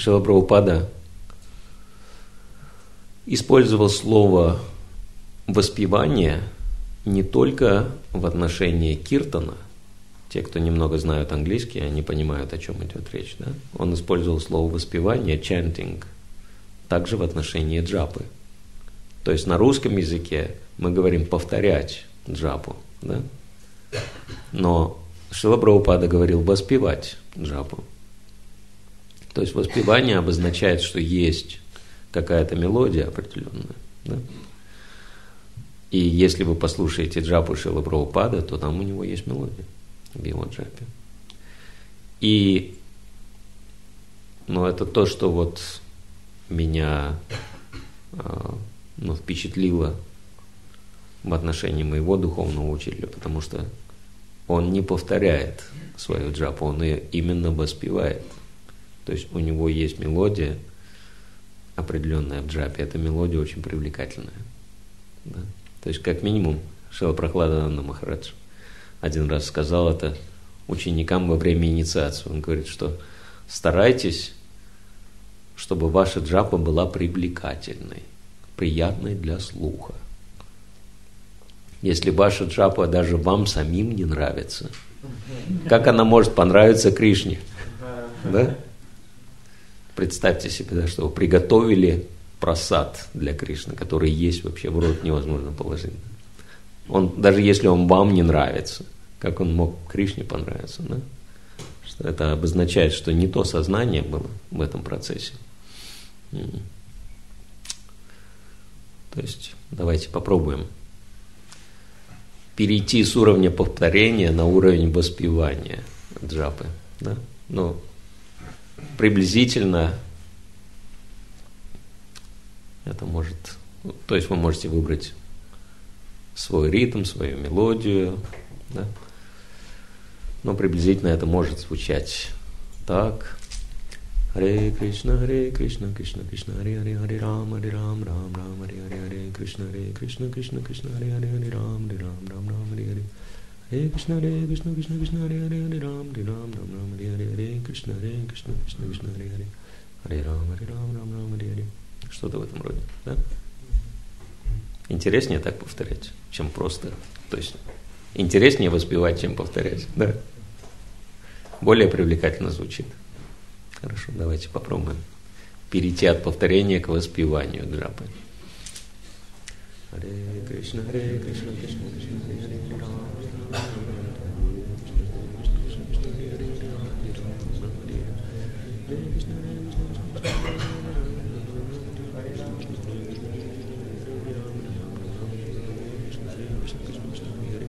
Шила Прабхупада использовал слово воспевание не только в отношении киртана. Те, кто немного знают английский, они понимают, о чем идет речь. Да? Он использовал слово воспевание, chanting, также в отношении джапы. То есть на русском языке мы говорим повторять джапу. Да? Но Шила Прабхупада говорил воспевать джапу. То есть воспевание обозначает, что есть какая-то мелодия определенная. Да? И если вы послушаете джапу Шила Прабхупада, то там у него есть мелодия в его джапе. И ну, это то, что вот меня а, ну, впечатлило в отношении моего духовного учителя, потому что он не повторяет свою джапу, он ее именно воспевает. То есть у него есть мелодия определенная в джапе, эта мелодия очень привлекательная. Да? То есть как минимум Шила Прохладананда Махарадж один раз сказал это ученикам во время инициации. Он говорит, что старайтесь, чтобы ваша джапа была привлекательной, приятной для слуха. Если ваша джапа даже вам самим не нравится, как она может понравиться Кришне? Да? Представьте себе, что вы приготовили просад для Кришны, который есть вообще в рот невозможно положить. Он, даже если он вам не нравится, как он мог Кришне понравиться, да? Что это обозначает, что не то сознание было в этом процессе. То есть давайте попробуем перейти с уровня повторения на уровень воспевания джапы. Да? Ну, приблизительно это может, то есть вы можете выбрать свой ритм, свою мелодию, да? но приблизительно это может звучать так. Hare Krishna, Hare Krishna, Krishna Krishna, Hare Hare, Hare Ram, Hare Ram, Ram Ram, Hare Hare, Hare Krishna, Hare Krishna, Krishna Krishna, Hare Hare, Hare Ram, Hare Ram, Ram Ram, Hare Hare. Hare Krishna, Hare Krishna, Krishna Krishna, Hare Hare, Hare Ram, Hare Ram, Ram Krishna, Hare Krishna, Krishna Krishna, Hare Hare, Hare Ram, Hare Ram, Ram Ram, Hare Hare. Что-то в этом роде, да? Интереснее так повторять, чем просто. То есть интереснее воспевать, чем повторять, да? Более привлекательно звучит. Хорошо, давайте попробуем перейти от повторения к воспеванию джапы. Hare Krishna, Hare Krishna, Krishna Krishna, Hare Hare.